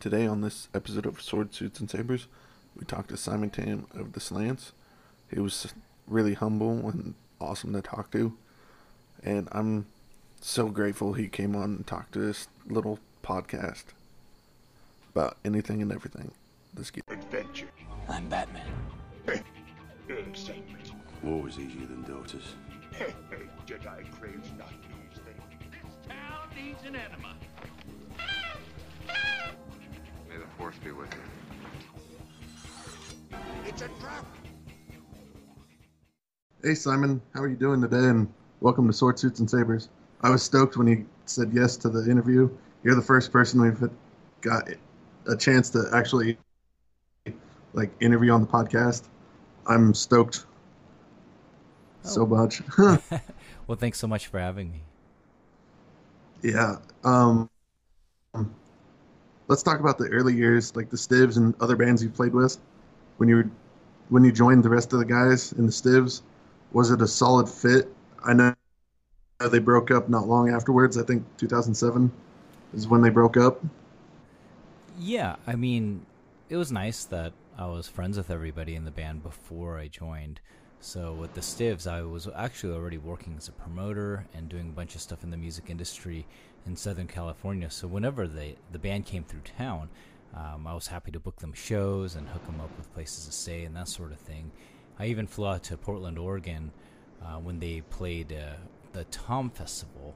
Today, on this episode of Sword Suits and Sabers, we talked to Simon Tam of the Slants. He was really humble and awesome to talk to, and I'm so grateful he came on and talked to this little podcast about anything and everything. Let's get adventure. I'm Batman. Secret. War was easier than daughters. Jedi craves not these things. This Town needs an enema. May force be with you. It's a trap. Hey Simon, how are you doing today? And welcome to Sword Suits and Sabers. I was stoked when you said yes to the interview. You're the first person we've got a chance to actually like interview on the podcast. I'm stoked so much. Well, thanks so much for having me. yeah. Um, let's talk about the early years, like the Stivs and other bands you played with. When you were, when you joined the rest of the guys in the Stivs, was it a solid fit? I know they broke up not long afterwards. I think 2007 is when they broke up. Yeah, I mean, it was nice that I was friends with everybody in the band before I joined. So with the Stivs, I was actually already working as a promoter and doing a bunch of stuff in the music industry in Southern California. So whenever they the band came through town, um, I was happy to book them shows and hook them up with places to stay and that sort of thing. I even flew out to Portland, Oregon, uh, when they played uh, the Tom Festival,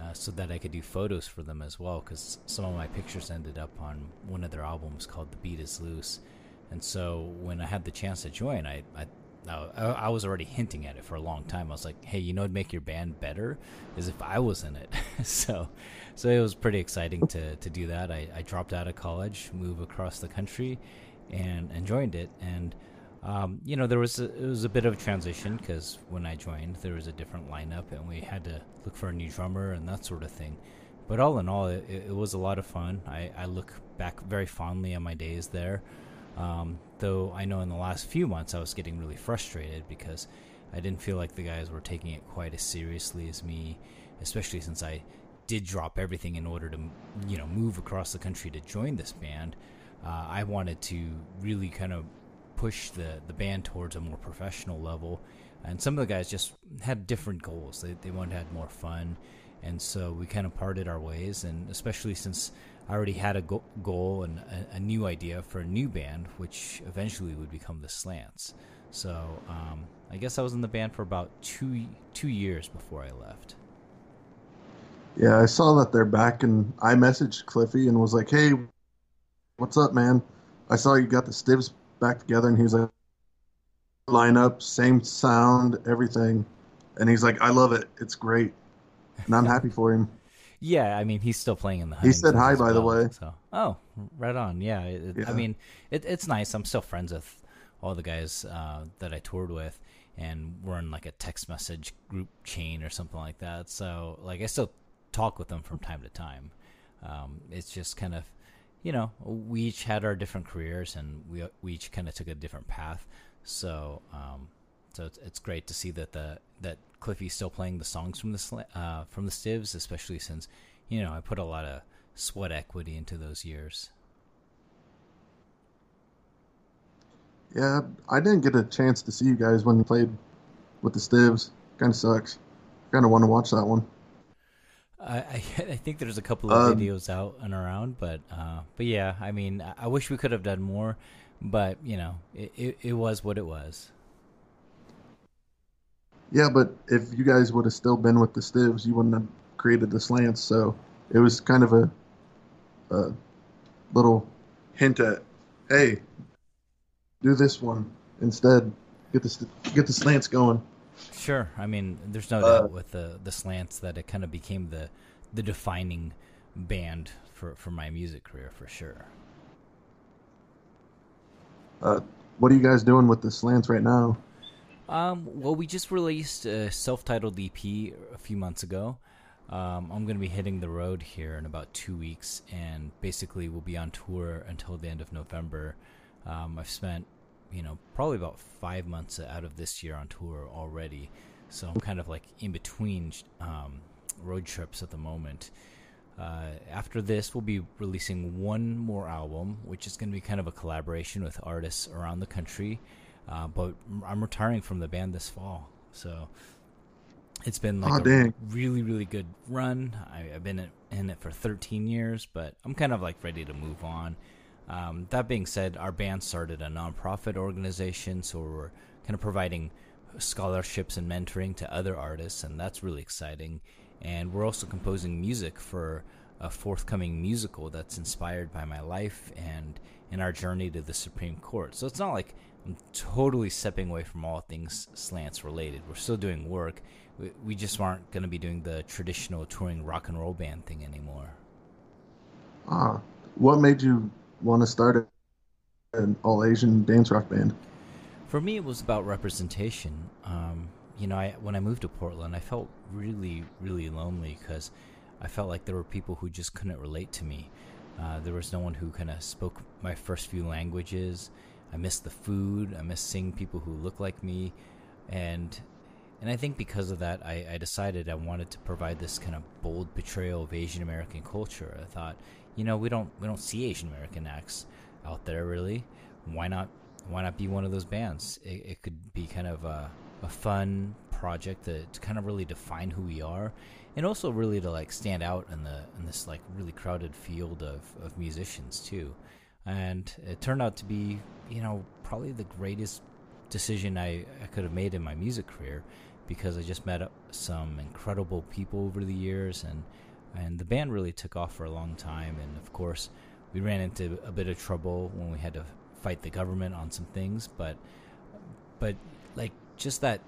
uh, so that I could do photos for them as well. Because some of my pictures ended up on one of their albums called "The Beat Is Loose," and so when I had the chance to join, I, I I, I was already hinting at it for a long time. I was like, "Hey, you know, what'd make your band better is if I was in it." so, so it was pretty exciting to to do that. I, I dropped out of college, moved across the country, and and joined it. And um, you know, there was a, it was a bit of a transition because when I joined, there was a different lineup, and we had to look for a new drummer and that sort of thing. But all in all, it, it was a lot of fun. I, I look back very fondly on my days there. Um, though I know in the last few months I was getting really frustrated because I didn't feel like the guys were taking it quite as seriously as me, especially since I did drop everything in order to, you know, move across the country to join this band. Uh, I wanted to really kind of push the, the band towards a more professional level. And some of the guys just had different goals. They, they wanted to have more fun. And so we kind of parted our ways. And especially since I already had a go- goal and a, a, new idea for a new band, which eventually would become the Slants. So um, I guess I was in the band for about two two years before I left. Yeah, I saw that they're back, and I messaged Cliffy and was like, "Hey, what's up, man? I saw you got the Stivs back together," and he's like, "Lineup, same sound, everything," and he's like, "I love it. It's great," and I'm happy for him. Yeah, I mean he's still playing in the. He said hi, by well, the way. So, oh, right on. Yeah, it, Yeah. I mean it, it's nice. I'm still friends with all the guys uh, that I toured with, and we're in like a text message group chain or something like that. So like I still talk with them from time to time. Um, it's just kind of, you know, we each had our different careers, and we we each kind of took a different path. So um, so it's, it's great to see that the that Cliffy's still playing the songs from the uh, from the Stivs, especially since you know I put a lot of sweat equity into those years. Yeah, I didn't get a chance to see you guys when you played with the Stivs. Kind of sucks. Kind of want to watch that one. I, I think there's a couple of Um, videos out and around, but uh, but yeah, I mean I- I wish we could have done more, but you know it, it, it was what it was. Yeah, but if you guys would have still been with the Stivs, you wouldn't have created the slants. So it was kind of a, a little hint at, hey, do this one instead. Get the get the slants going. Sure. I mean, there's no Uh, doubt with the the slants that it kind of became the the defining band for for my music career for sure. Uh, what are you guys doing with the slants right now? Um, well, we just released a self-titled EP a few months ago. Um, I'm going to be hitting the road here in about two weeks, and basically we'll be on tour until the end of November. Um, I've spent, you know, probably about five months out of this year on tour already, so I'm kind of like in between um, road trips at the moment. Uh, after this, we'll be releasing one more album, which is going to be kind of a collaboration with artists around the country. Uh, but I'm retiring from the band this fall, so it's been like Aw, a dang. really, really good run. I, I've been in- in it for 13 years, but I'm kind of like ready to move on. Um, that being said, our band started a nonprofit organization, so we're kind of providing scholarships and mentoring to other artists, and that's really exciting. And we're also composing music for a forthcoming musical that's inspired by my life and in our journey to the Supreme Court. So it's not like I'm totally stepping away from all things slants related. We're still doing work. We, we just aren't going to be doing the traditional touring rock and roll band thing anymore. Ah, what made you want to start an all Asian dance rock band? For me, it was about representation. Um, you know, I, when I moved to Portland, I felt really, really lonely because I felt like there were people who just couldn't relate to me. Uh, there was no one who kind of spoke my first few languages. I miss the food. I miss seeing people who look like me, and and I think because of that, I, I decided I wanted to provide this kind of bold portrayal of Asian American culture. I thought, you know, we don't we don't see Asian American acts out there really. Why not why not be one of those bands? It, it could be kind of a, a fun project to, to kind of really define who we are, and also really to like stand out in the in this like really crowded field of, of musicians too. And it turned out to be, you know, probably the greatest decision I, I could have made in my music career because I just met up some incredible people over the years and and the band really took off for a long time. And of course we ran into a bit of trouble when we had to fight the government on some things. But but like just that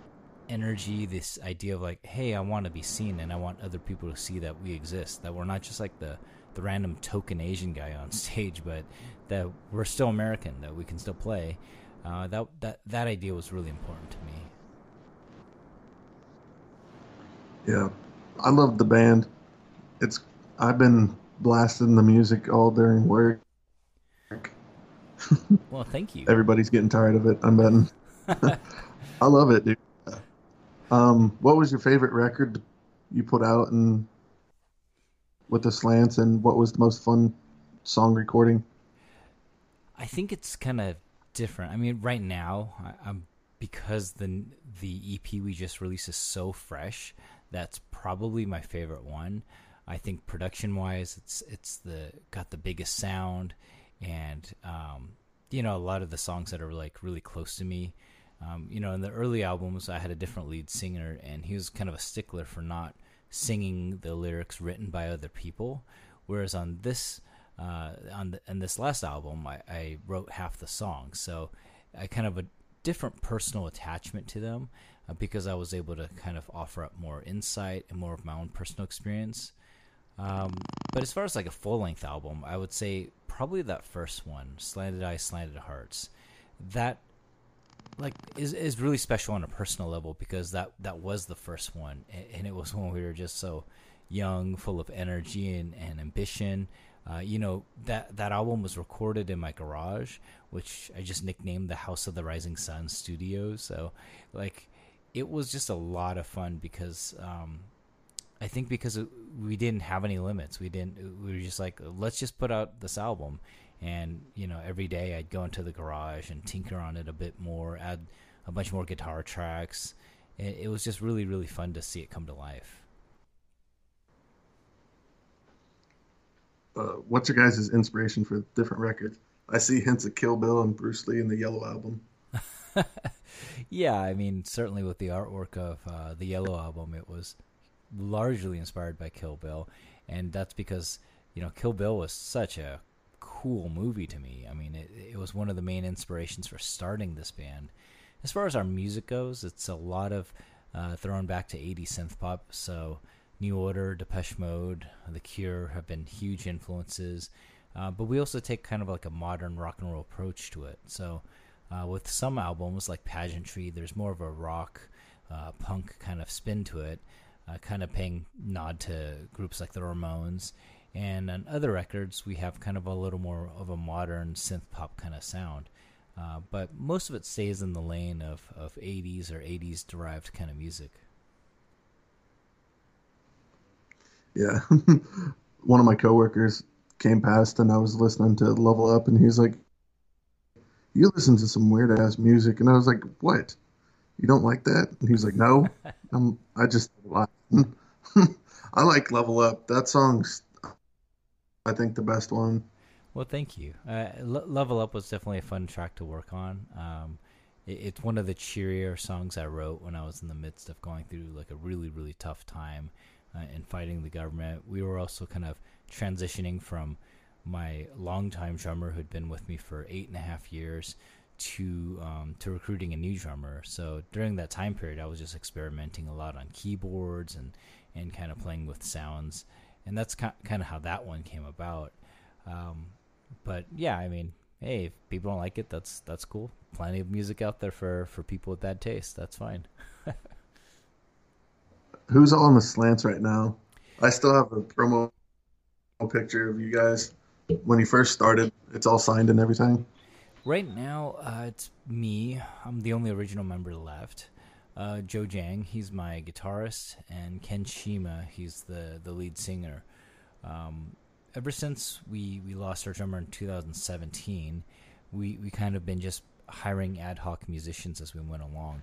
energy this idea of like hey I want to be seen and I want other people to see that we exist that we're not just like the the random token Asian guy on stage but that we're still American that we can still play uh, that that that idea was really important to me Yeah, I love the band. It's I've been blasting the music all during work. well thank you Everybody's getting tired of it. I'm betting. I love it, dude. Um, what was your favorite record you put out and with the slants, and what was the most fun song recording? I think it's kind of different. I mean, right now, I, I'm because the the EP we just released is so fresh. That's probably my favorite one. I think production wise, it's it's the got the biggest sound, and um, you know a lot of the songs that are like really close to me. Um, you know, in the early albums, I had a different lead singer, and he was kind of a stickler for not singing the lyrics written by other people. Whereas on this, uh, on the, this last album, I, I wrote half the songs, so I kind of a different personal attachment to them uh, because I was able to kind of offer up more insight and more of my own personal experience. Um, but as far as like a full length album, I would say probably that first one, Slanted Eyes, Slanted Hearts. That like is is really special on a personal level because that that was the first one and it was when we were just so young full of energy and, and ambition uh, you know that that album was recorded in my garage which i just nicknamed the house of the rising sun Studio. so like it was just a lot of fun because um, I think because we didn't have any limits. We didn't. We were just like, let's just put out this album, and you know, every day I'd go into the garage and tinker on it a bit more, add a bunch more guitar tracks. It, it was just really, really fun to see it come to life. Uh, what's your guys' inspiration for different records? I see hints of Kill Bill and Bruce Lee in the Yellow album. yeah, I mean, certainly with the artwork of uh, the Yellow album, it was largely inspired by Kill Bill, and that's because you know Kill Bill was such a cool movie to me. I mean, it, it was one of the main inspirations for starting this band. As far as our music goes, it's a lot of uh, thrown back to 80s synth pop. So New Order, Depeche Mode, The Cure have been huge influences. Uh, but we also take kind of like a modern rock and roll approach to it. So uh, with some albums like Pageantry, there's more of a rock, uh, punk kind of spin to it, uh, kind of paying nod to groups like the Ramones. And on other records, we have kind of a little more of a modern synth pop kind of sound. Uh, but most of it stays in the lane of, of 80s or 80s derived kind of music. Yeah. one of my coworkers came past and I was listening to Level Up, and he's like, "You listen to some weird ass music," and I was like, "What? You don't like that?" And he's like, "No, I'm, I just I like Level Up. That song's, I think, the best one." Well, thank you. Uh, Le- Level Up was definitely a fun track to work on. Um, it, it's one of the cheerier songs I wrote when I was in the midst of going through like a really, really tough time uh, and fighting the government. We were also kind of transitioning from my longtime drummer who'd been with me for eight and a half years to um, to recruiting a new drummer. So during that time period, I was just experimenting a lot on keyboards and and kind of playing with sounds, and that's kind of how that one came about. Um, but yeah, I mean, hey, if people don't like it, that's that's cool. Plenty of music out there for for people with bad taste. That's fine. Who's all on the slants right now? I still have a promo picture of you guys when you first started. It's all signed and everything. Right now, uh, it's me. I'm the only original member left. Uh, Joe Jiang, he's my guitarist, and Ken Shima, he's the the lead singer. Um, ever since we, we lost our drummer in 2017, we, we kind of been just hiring ad hoc musicians as we went along.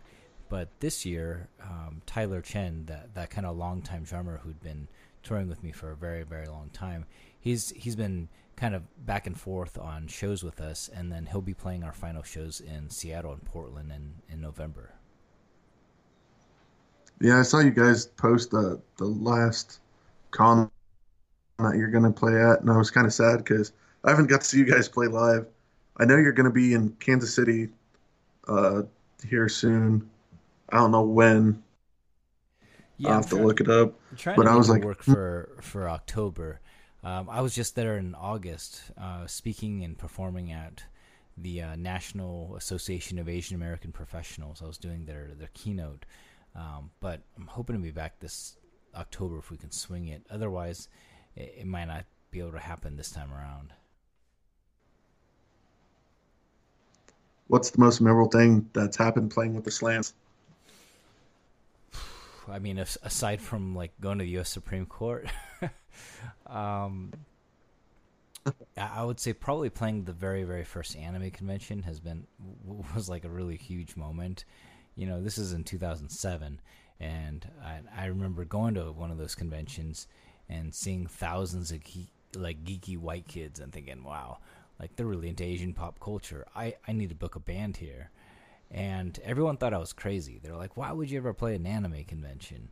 But this year, um, Tyler Chen, that, that kind of longtime drummer who'd been touring with me for a very, very long time, he's he's been kind of back and forth on shows with us, and then he'll be playing our final shows in Seattle and Portland in, in November. Yeah, I saw you guys post the the last con that you're going to play at, and I was kind of sad because I haven't got to see you guys play live. I know you're going to be in Kansas City uh, here soon. I don't know when. Yeah, I'll have to look it up. but I was like, work for for October. Um, I was just there in August, uh, speaking and performing at the uh, National Association of Asian American Professionals. I was doing their their keynote, um, but I'm hoping to be back this October if we can swing it. Otherwise, it, it might not be able to happen this time around. What's the most memorable thing that's happened playing with the slants? I mean, aside from like going to the U.S. Supreme Court, um, I would say probably playing the very, very first anime convention has been was like a really huge moment. You know, this is in 2007, and I, I remember going to one of those conventions and seeing thousands of like geeky white kids and thinking, wow, like they're really into Asian pop culture. I, I need to book a band here. And everyone thought I was crazy. They're like, why would you ever play an anime convention?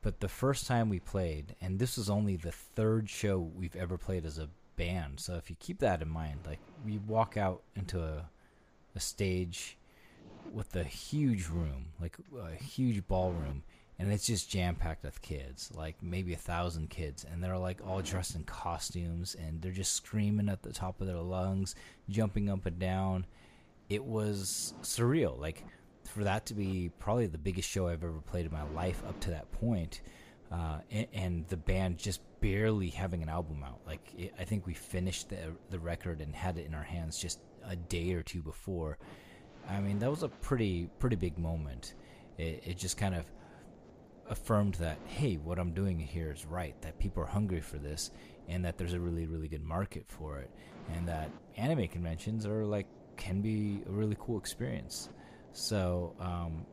But the first time we played, and this was only the third show we've ever played as a band. So if you keep that in mind, like we walk out into a, a stage with a huge room, like a huge ballroom, and it's just jam packed with kids, like maybe a thousand kids, and they're like all dressed in costumes, and they're just screaming at the top of their lungs, jumping up and down. It was surreal, like for that to be probably the biggest show I've ever played in my life up to that point, uh, and, and, the band just barely having an album out. Like it, I think we finished the the record and had it in our hands just a day or two before. I mean, that was a pretty pretty big moment. It, it just kind of affirmed that hey, what I'm doing here is right. That people are hungry for this, and that there's a really really good market for it, and that anime conventions are like can be a really cool experience. So um,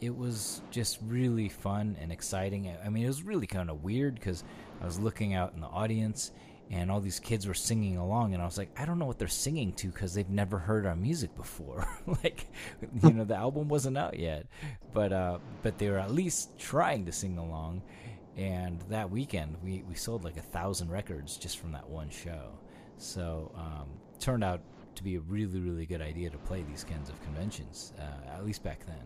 it was just really fun and exciting. I mean, it was really kind of weird because I was looking out in the audience and all these kids were singing along and i was like i don't know what they're singing to because they've never heard our music before. Like you know the album wasn't out yet. But uh but they were at least trying to sing along. And that weekend we we sold like a thousand records just from that one show. So um turned out to be a really really good idea to play these kinds of conventions uh, at least back then.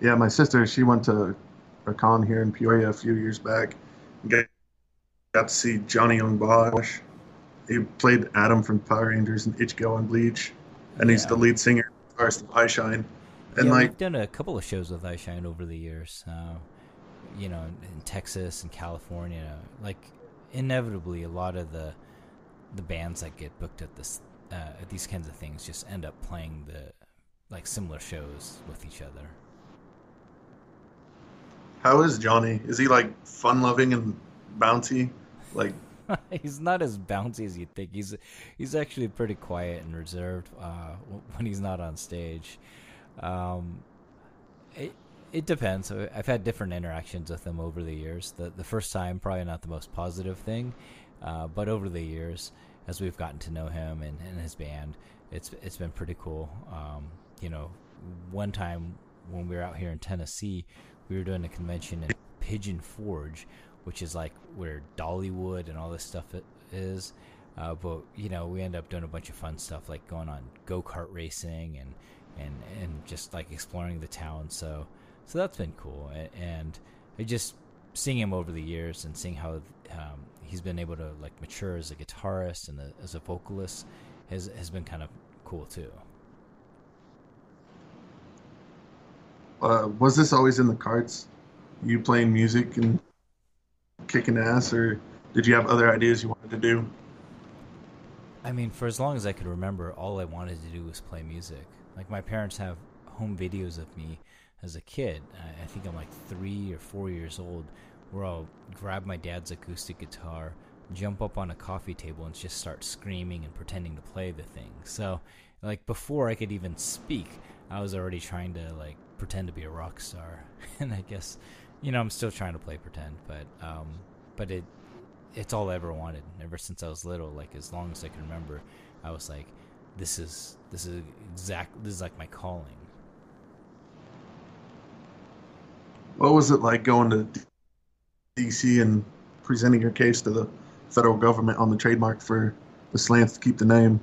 Yeah my sister she went to a con here in peoria a few years back got to see Johnny Yong Bosch. He played Adam from Power Rangers and Ichigo on Bleach, and yeah. he's the lead singer of Eyeshine. And yeah, like, we've done a couple of shows with Eyeshine over the years. Uh, you know, in Texas and California, like inevitably, a lot of the the bands that get booked at this uh, at these kinds of things just end up playing the like similar shows with each other. How is Johnny? Is he like fun loving and bouncy? Like he's not as bouncy as you think. He's he's actually pretty quiet and reserved uh, when he's not on stage. Um, it it depends. I've had different interactions with him over the years. The the first time probably not the most positive thing, uh, but over the years, as we've gotten to know him and, and his band, it's it's been pretty cool. Um, you know, one time when we were out here in Tennessee, we were doing a convention in Pigeon Forge, which is like where Dollywood and all this stuff is. Uh, but you know, we end up doing a bunch of fun stuff like going on go kart racing and and and just like exploring the town. So so that's been cool. And, and just seeing him over the years and seeing how um, he's been able to like mature as a guitarist and as a vocalist has has been kind of cool too. Uh, was this always in the cards? You playing music and kicking ass, or did you have other ideas you wanted to do? I mean, for as long as I could remember, all I wanted to do was play music. Like my parents have home videos of me as a kid. I think I'm like three or four years old, where I'll grab my dad's acoustic guitar, jump up on a coffee table, and just start screaming and pretending to play the thing. So, like before I could even speak, I was already trying to like pretend to be a rock star. and I guess, you know, I'm still trying to play pretend, but um, but it it's all I ever wanted. Ever since I was little, like as long as I can remember, I was like, this is this is exact. This is like my calling. What was it like going to DC and presenting your case to the federal government on the trademark for the slants to keep the name?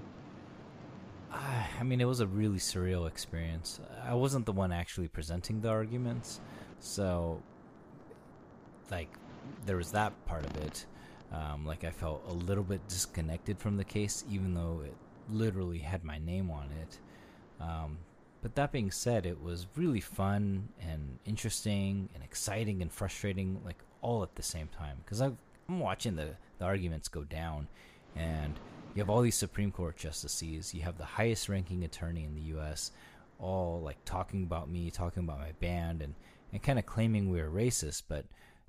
I mean, it was a really surreal experience. I wasn't the one actually presenting the arguments, so like there was that part of it. Um, like I felt a little bit disconnected from the case, even though it literally had my name on it. Um, but that being said, it was really fun and interesting and exciting and frustrating, like all at the same time. Because I'm watching the, the arguments go down, and you have all these Supreme Court justices. You have the highest ranking attorney in the U.S. all like talking about me, talking about my band, and, and kind of claiming we were racist. But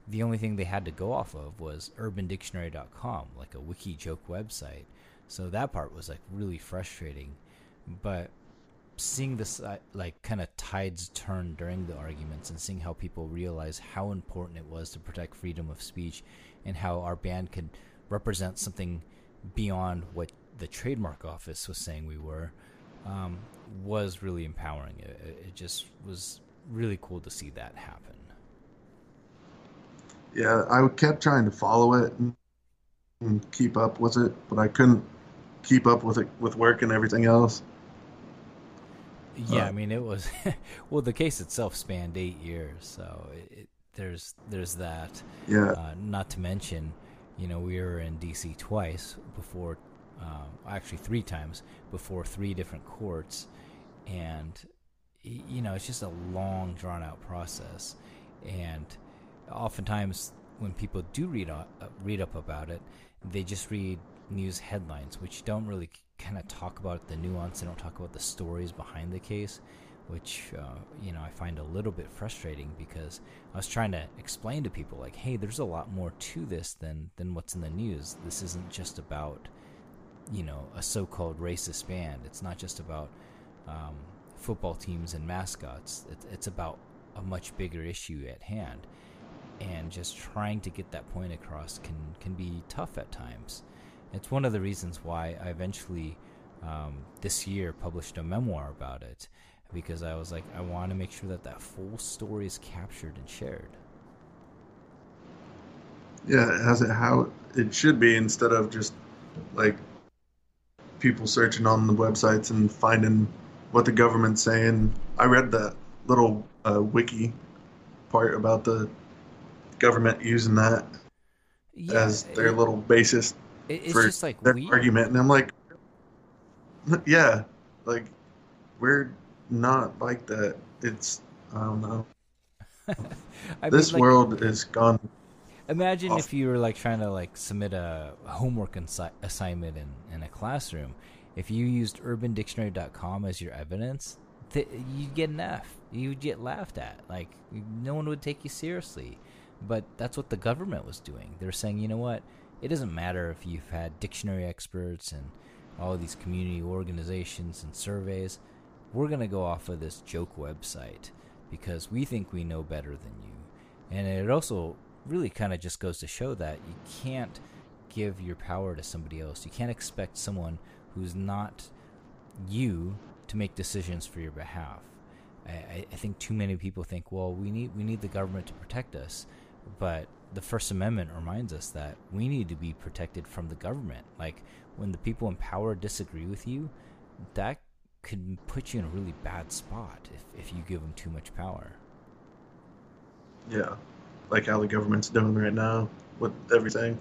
the only thing they had to go off of was UrbanDictionary.com, like a wiki joke website. So that part was like really frustrating. But seeing this like kind of tides turn during the arguments and seeing how people realize how important it was to protect freedom of speech and how our band could represent something beyond what the trademark office was saying we were um, was really empowering. It, it, just was really cool to see that happen. Yeah, I kept trying to follow it and, and keep up with it, but I couldn't keep up with it with work and everything else. Yeah, uh, I mean it was well. The case itself spanned eight years, so it, there's there's that. Yeah. Uh, not to mention, you know, we were in D.C. twice before, uh, actually three times before three different courts, and you know, it's just a long, drawn out process, and oftentimes when people do read uh, read up about it, they just read news headlines, which don't really kind of talk about the nuance. They don't talk about the stories behind the case, which uh, you know I find a little bit frustrating because I was trying to explain to people like, hey, there's a lot more to this than than what's in the news. This isn't just about you know a so-called racist band. It's not just about um, football teams and mascots. It's, it's about a much bigger issue at hand, and just trying to get that point across can can be tough at times. It's one of the reasons why I eventually um, this year published a memoir about it because I was like, I want to make sure that that full story is captured and shared. Yeah, as it how it should be instead of just like people searching on the websites and finding what the government's saying. I read that little uh, wiki part about the government using that yeah, as their it, little basis it's for just like their weird. argument, and I'm like, yeah, like we're not like that. It's I don't know. this mean, like, world is gone. Imagine off. if you were like trying to like submit a homework insi- assignment in in a classroom. If you used UrbanDictionary.com as your evidence, th- you'd get an F. You'd get laughed at. Like no one would take you seriously. But that's what the government was doing. They're saying, you know what? It doesn't matter if you've had dictionary experts and all these community organizations and surveys. We're going to go off of this joke website because we think we know better than you. And it also really kind of just goes to show that you can't give your power to somebody else. You can't expect someone who's not you to make decisions for your behalf. I, I think too many people think, well, we need we need the government to protect us, but the First Amendment reminds us that we need to be protected from the government. Like when the people in power disagree with you, that could put you in a really bad spot if, if you give them too much power. Yeah, like how the government's doing right now with everything.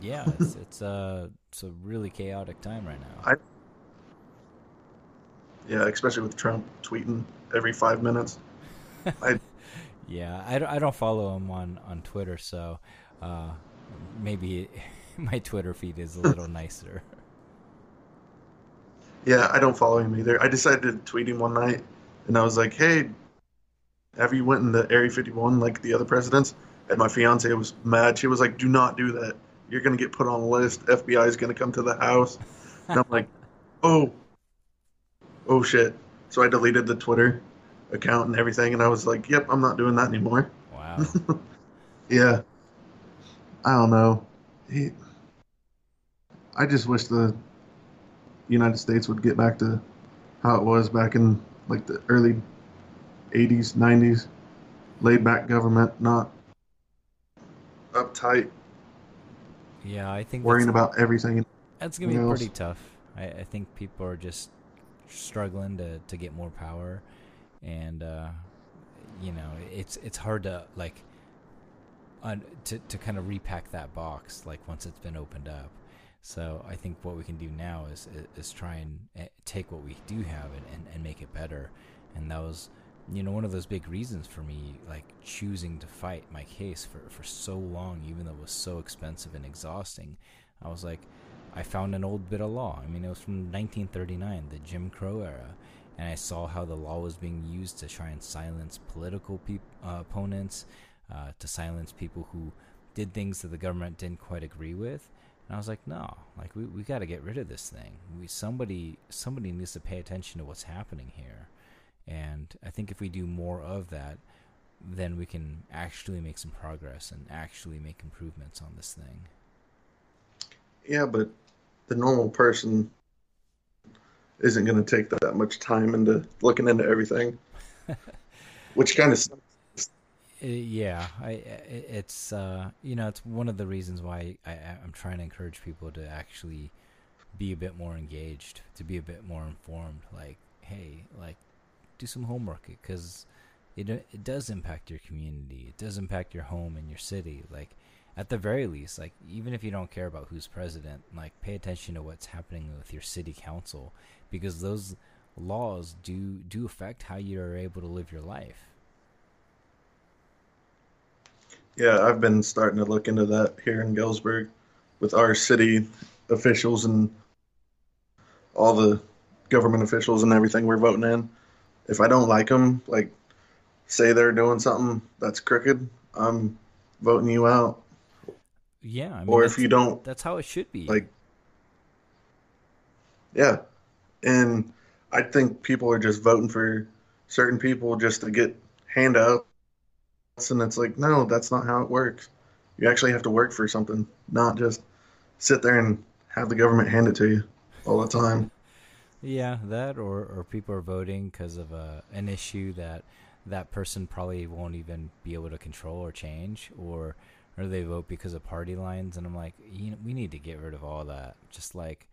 Yeah, it's it's a it's a really chaotic time right now. I, yeah, especially with Trump tweeting every five minutes. I yeah, I don't, I don't follow him on on Twitter, so uh, maybe my Twitter feed is a little nicer. Yeah, I don't follow him either. I decided to tweet him one night, and I was like, "Hey, have you went in the Area 51 like the other presidents?" And my fiance was mad. She was like, "Do not do that. You're gonna get put on a list. FBI is gonna come to the house." And I'm like, "Oh, oh shit!" So I deleted the Twitter account and everything, and I was like, "Yep, I'm not doing that anymore." Wow. yeah. I don't know. He, I just wish the United States would get back to how it was back in like the early 80s, 90s. Laid back government, not uptight, Yeah, I think worrying about everything. that's gonna be else. pretty tough. I, I think people are just struggling to, to get more power, and uh, you know, it's it's hard to like un, to to kind of repack that box like once it's been opened up. So I think what we can do now is is try and eh, take what we do have and, and, and make it better. And that was, you know, one of those big reasons for me like choosing to fight my case for, for so long, even though it was so expensive and exhausting. I was like, I found an old bit of law. I mean, it was from 1939, the Jim Crow era, and I saw how the law was being used to try and silence political uh, opponents, uh, to silence people who did things that the government didn't quite agree with. And I was like, no, like we, we got to get rid of this thing. We somebody somebody needs to pay attention to what's happening here. And I think if we do more of that, then we can actually make some progress and actually make improvements on this thing. Yeah, but the normal person isn't going to take that much time into looking into everything, which kind of sucks. Uh, yeah, I, I- it's uh, you know it's one of the reasons why I, I- I'm trying to encourage people to actually be a bit more engaged, to be a bit more informed. Like, hey, like do some homework because it it does impact your community. It does impact your home and your city. Like, at the very least, like even if you don't care about who's president, like pay attention to what's happening with your city council because those laws do do affect how you are able to live your life. Yeah, I've been starting to look into that here in Galesburg with our city officials and all the government officials and everything we're voting in. If I don't like them, like say they're doing something that's crooked, I'm voting you out. Yeah, I mean, Or if you don't that's how it should be. like yeah. And i think people are just voting for certain people just to get handouts and it's like no that's not how it works. You actually have to work for something not just sit there and have the government hand it to you all the time. Yeah, that or or people are voting because of a an issue that that person probably won't even be able to control or change, or or they vote because of party lines. And I'm like, you know, we need to get rid of all that. Just like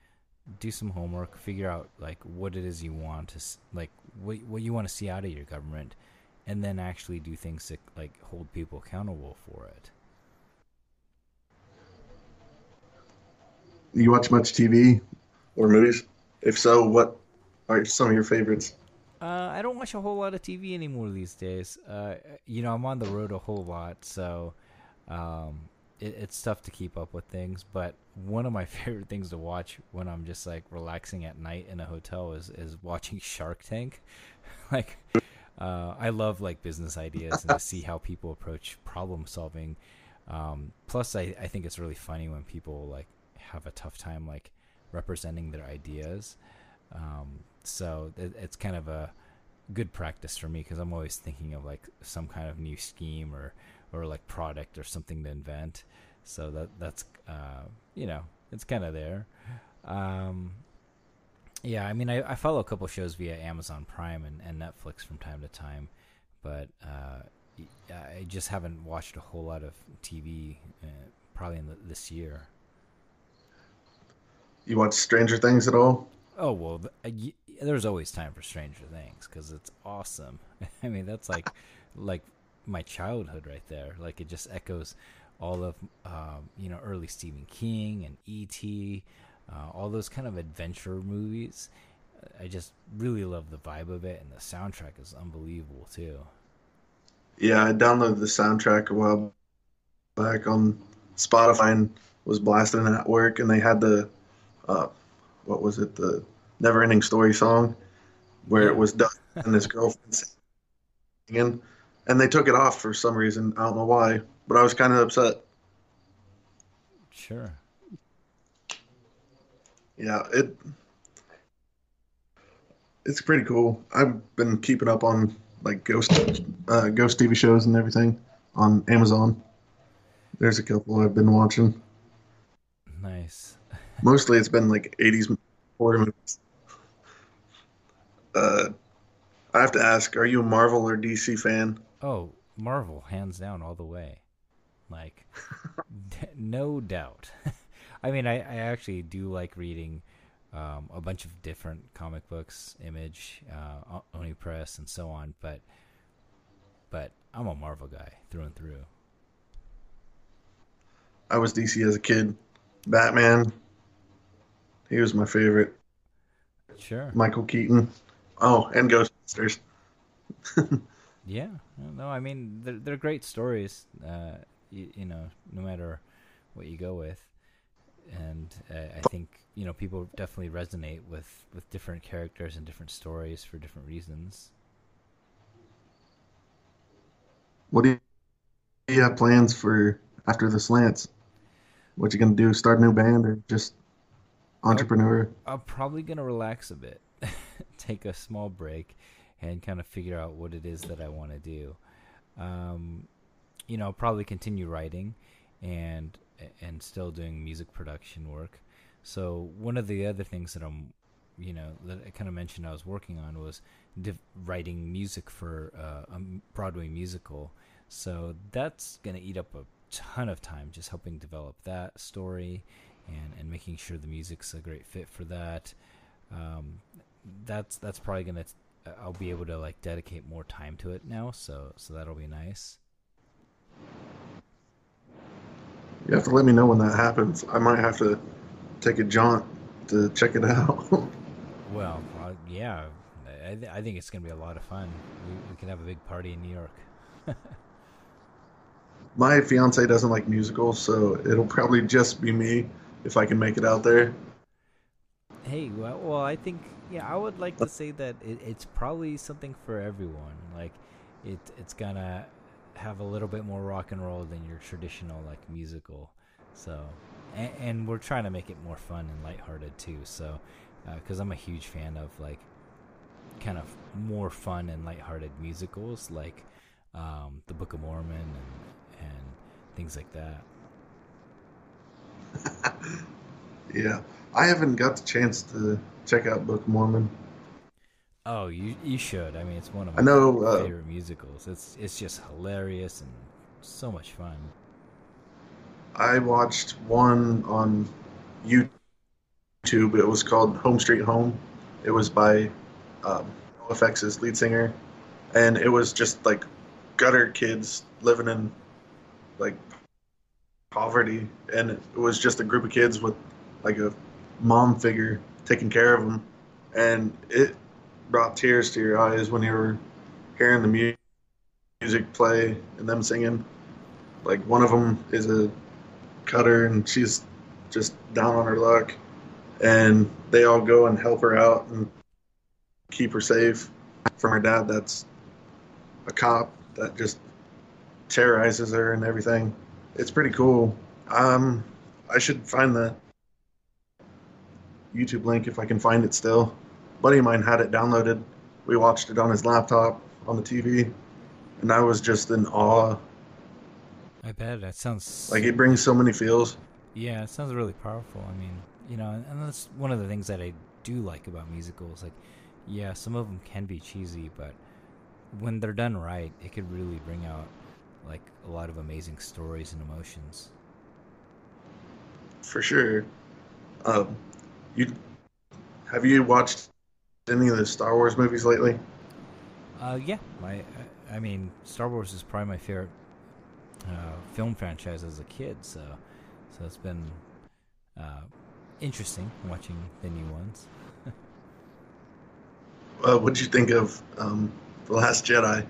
do some homework, figure out like what it is you want to like what what you want to see out of your government, and then actually do things to like hold people accountable for it. you watch much tv or movies if so what are some of your favorites Uh, I don't watch a whole lot of TV anymore these days. Uh, you know, I'm on the road a whole lot, so um, it, it's tough to keep up with things. But one of my favorite things to watch when I'm just like relaxing at night in a hotel is is watching Shark Tank. like, uh, I love like business ideas and to see how people approach problem solving. Um, plus, I I think it's really funny when people like have a tough time like representing their ideas. Um, so it, it's kind of a good practice for me because I'm always thinking of like some kind of new scheme or or like product or something to invent. So that that's uh, you know it's kind of there. Um, yeah, I mean I, I follow a couple shows via Amazon Prime and, and Netflix from time to time, but uh, I just haven't watched a whole lot of TV uh, probably in the, this year. You watch Stranger Things at all? Oh well, th- uh, there's always time for Stranger Things because it's awesome. I mean, that's like like my childhood right there. Like it just echoes all of um, you know early Stephen King and E.T. Uh, all those kind of adventure movies. I just really love the vibe of it, and the soundtrack is unbelievable too. Yeah, I downloaded the soundtrack a while back on Spotify and was blasting it at work, and they had the uh, what was it, the Never Ending Story song, where it was Dustin and his girlfriend singing, and they took it off for some reason. I don't know why, but I was kind of upset. Sure. Yeah, it it's pretty cool. I've been keeping up on like ghost uh, ghost TV shows and everything on Amazon. There's a couple I've been watching. Nice. Mostly it's been like 80s horror movies. Uh, I have to ask, are you a Marvel or DC fan? Oh, Marvel, hands down, all the way. Like, d- no doubt. I mean, I, I actually do like reading um, a bunch of different comic books, Image, uh, Oni Press, and so on. But, but I'm a Marvel guy through and through. I was DC as a kid. Batman. He was my favorite. Sure. Michael Keaton. Oh, and Ghostbusters. yeah. No, I mean they're they're great stories. Uh, you, you know, no matter what you go with, and uh, I think you know people definitely resonate with with different characters and different stories for different reasons. What do you have plans for after the slants? What you gonna do? Start a new band or just entrepreneur? I'm probably gonna relax a bit, take a small break, and kind of figure out what it is that I want to do. Um, you know, I'll probably continue writing and and still doing music production work. So one of the other things that I'm, you know, that I kind of mentioned I was working on was div- writing music for uh, a Broadway musical. So that's gonna eat up a ton of time just helping develop that story and and making sure the music's a great fit for that. Um, that's that's probably gonna I'll be able to like dedicate more time to it now. So so that'll be nice. You have to let me know when that happens. I might have to take a jaunt to check it out. well, uh, yeah, I, th- I think it's gonna be a lot of fun. We, we can have a big party in New York. My fiance doesn't like musicals, so it'll probably just be me if I can make it out there. Hey, well, well I think yeah, I would like to say that it, it's probably something for everyone. Like, it it's gonna have a little bit more rock and roll than your traditional like musical. So, and, and we're trying to make it more fun and lighthearted too. So, because uh, I'm a huge fan of like kind of more fun and lighthearted musicals, like um, the Book of Mormon and and things like that. yeah, I haven't got the chance to check out Book of Mormon. Oh, you you should. I mean, it's one of my know, uh, favorite musicals. It's it's just hilarious and so much fun. I watched one on YouTube. It was called Home Street Home. It was by um, NoFX's lead singer, and it was just like gutter kids living in like poverty, and it was just a group of kids with like a mom figure taking care of them, and it brought tears to your eyes when you were hearing the mu- music play and them singing. Like one of them is a cutter, and she's just down on her luck. And they all go and help her out and keep her safe from her dad. That's a cop that just terrorizes her and everything. It's pretty cool. Um, I should find the YouTube link if I can find it still. A buddy of mine had it downloaded. We watched it on his laptop on the TV, and I was just in awe. I bet that sounds Like it brings so many feels. Yeah, it sounds really powerful. I mean, you know, and that's one of the things that I do like about musicals. Like, yeah, some of them can be cheesy, but when they're done right, it could really bring out like a lot of amazing stories and emotions. For sure. Um, you have you watched any of the Star Wars movies lately? Uh, yeah, my, I, mean, Star Wars is probably my favorite uh, film franchise as a kid. So, so it's been uh, interesting watching the new ones. Uh, what did you think of um, the Last Jedi?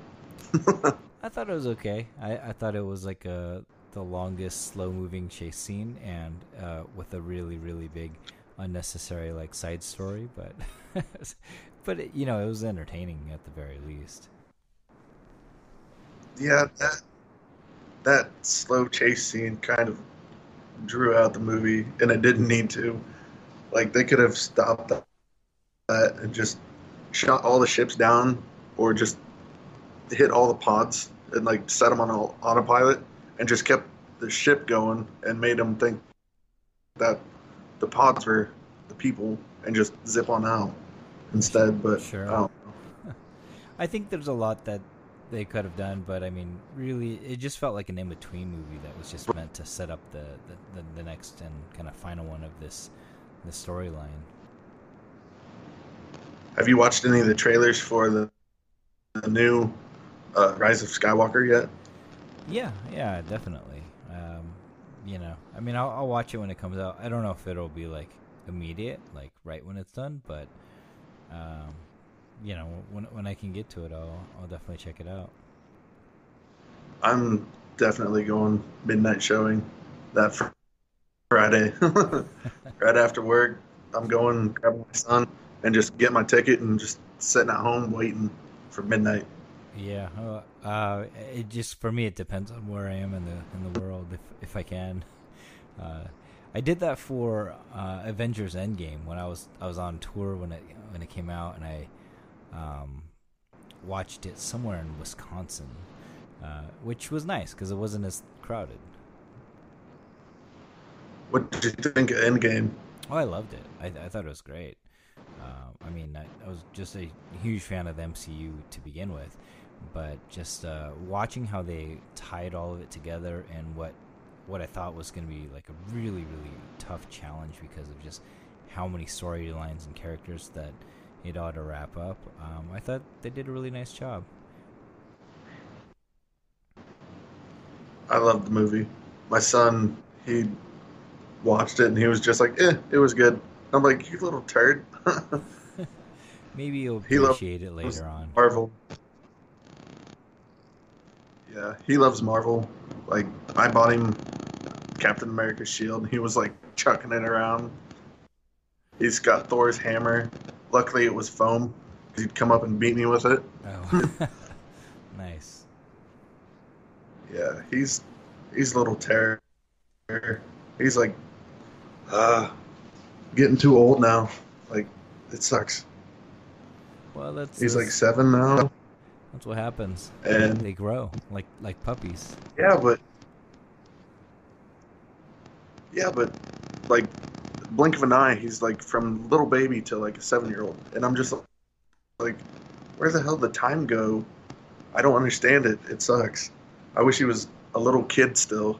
I thought it was okay. I, I thought it was like a the longest slow moving chase scene and uh, with a really really big unnecessary like side story, but but it, you know it was entertaining at the very least. Yeah, that that slow chase scene kind of drew out the movie, and it didn't need to. Like they could have stopped that, and just shot all the ships down, or just hit all the pods and like set them on autopilot, and just kept the ship going and made them think that the pods for the people, and just zip on out instead. But Sure. I don't know. I think there's a lot that they could have done, but I mean, really, it just felt like an in between movie that was just meant to set up the the, the, the next and kind of final one of this the storyline. Have you watched any of the trailers for the, the new uh, Rise of Skywalker yet? Yeah, yeah, definitely. You know, I mean, I'll, I'll watch it when it comes out. I don't know if it'll be like immediate, like right when it's done, but um, you know, when when I can get to it, I'll I'll definitely check it out. I'm definitely going midnight showing that fr- Friday. right after work, I'm going grab my son and just get my ticket and just sitting at home waiting for midnight. Yeah, uh, uh, it just for me it depends on where I am in the in the world if if I can. Uh, I did that for uh, Avengers Endgame when I was I was on tour when it when it came out and I um, watched it somewhere in Wisconsin, uh, which was nice because it wasn't as crowded. What did you think of Endgame? Oh, I loved it. I, I thought it was great. Uh, I mean, I, I was just a huge fan of the MCU to begin with, but just uh, watching how they tied all of it together and what what I thought was going to be like a really really tough challenge because of just how many storylines and characters that it ought to wrap up. Um, I thought they did a really nice job. I loved the movie. My son, he watched it and he was just like, "Eh, it was good." I'm like, "You little turd." Maybe you'll appreciate it later on. Marvel. Yeah, he loves Marvel. Like I bought him Captain America's shield. And he was like chucking it around. He's got Thor's hammer. Luckily, it was foam because he'd come up and beat me with it. Oh, nice. Yeah, he's he's a little terror. He's like, uh, getting too old now. Like, it sucks. Well, that's He's like seven now. That's what happens. And- they grow like like puppies. Yeah, but yeah, but like blink of an eye, he's like from little baby to like a seven year old, and I'm just like, where the hell did the time go? I don't understand it. It sucks. I wish he was a little kid still.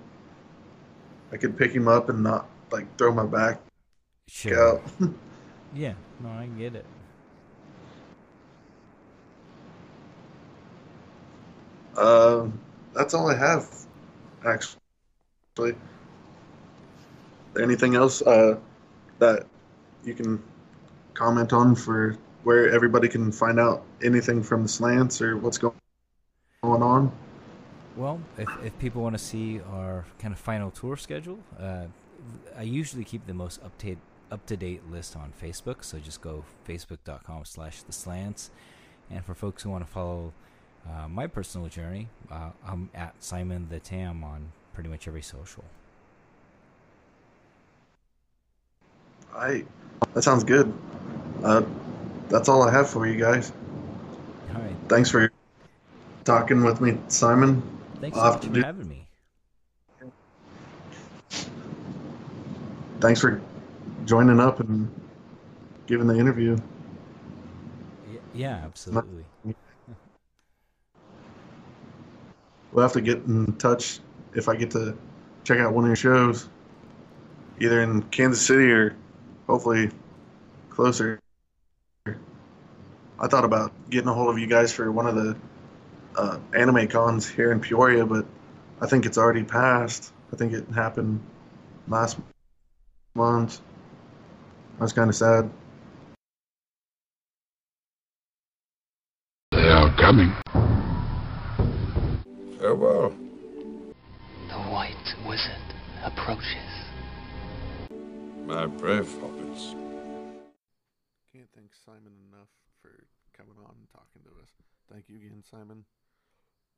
I could pick him up and not like throw my back Sure. out. Yeah. No, I get it. Um, that's all I have, actually. Anything else uh, that you can comment on for where everybody can find out anything from the slants or what's go- going on? Well, if, if people want to see our kind of final tour schedule, uh, I usually keep the most up to up to date list on Facebook. So just go facebook.com slash the slants. And for folks who want to follow uh, my personal journey, uh, I'm at Simon the Tam on pretty much every social. I. That sounds good. Uh, that's all I have for you guys. All right. Thanks for talking with me, Simon. Thanks so have much to for do- having me. Thanks for joining up and giving the interview. Yeah, absolutely. We'll have to get in touch if I get to check out one of your shows, either in Kansas City or hopefully closer. I thought about getting a hold of you guys for one of the uh, anime cons here in Peoria, but I think it's already passed. I think it happened last month. I was kind of sad. They are coming. Oh, Farewell. The White Wizard approaches. My brave hobbits. Can't thank Simon enough for coming on and talking to us. Thank you again, Simon.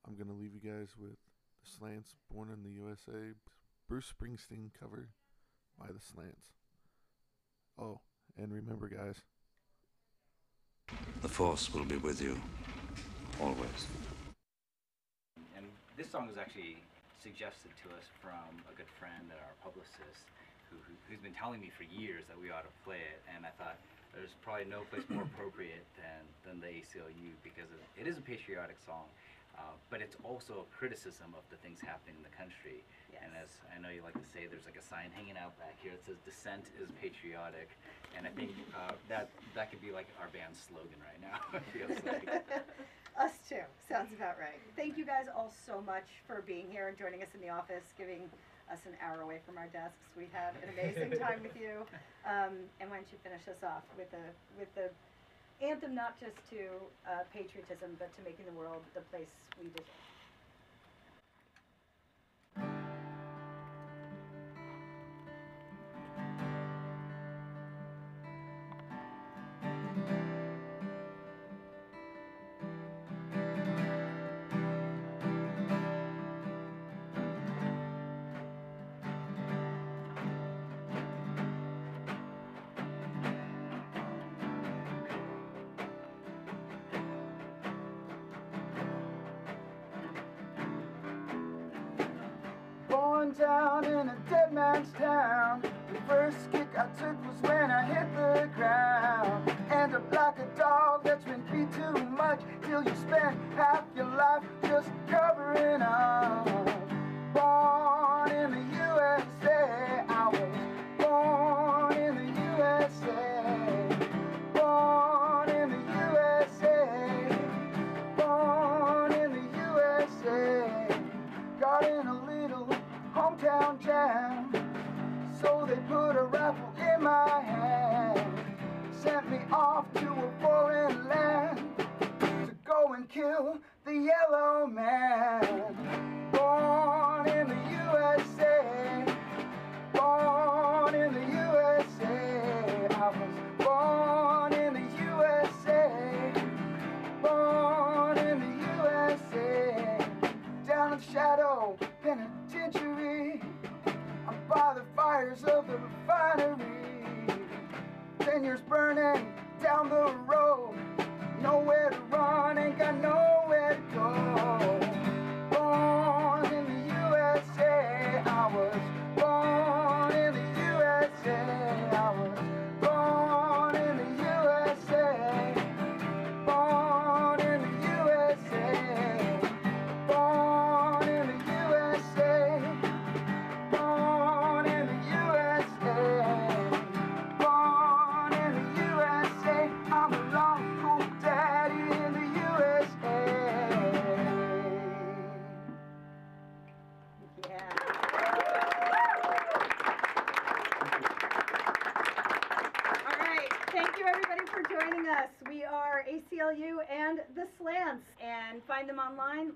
I'm gonna leave you guys with the Slants, "Born in the USA," Bruce Springsteen cover by the Slants. Oh, and remember, guys, The Force will be with you. Always. This song was actually suggested to us from a good friend and our publicist who, who, who's been telling me for years that we ought to play it. And I thought there's probably no place more appropriate than, than the ACLU because it, it is a patriotic song, uh, but it's also a criticism of the things happening in the country. And as I know you like to say, there's like a sign hanging out back here that says "Dissent is patriotic," and I think uh, that that could be like our band's slogan right now. it feels like. Us too. Sounds about right. Thank you guys all so much for being here and joining us in the office, giving us an hour away from our desks. We've had an amazing time with you. Um, and why don't you finish us off with the with the anthem, not just to uh, patriotism, but to making the world the place we deserve. Born down in a dead man's town. The first kick I took was when I hit the ground. End up like a dog that's been beat too much till you spend half your life just covering up. Born in the hometown jam. So they put a rifle in my hand. Sent me off to a foreign land to go and kill the yellow man. Born in the USA.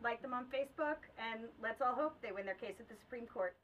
Like them on Facebook, and let's all hope they win their case at the Supreme Court.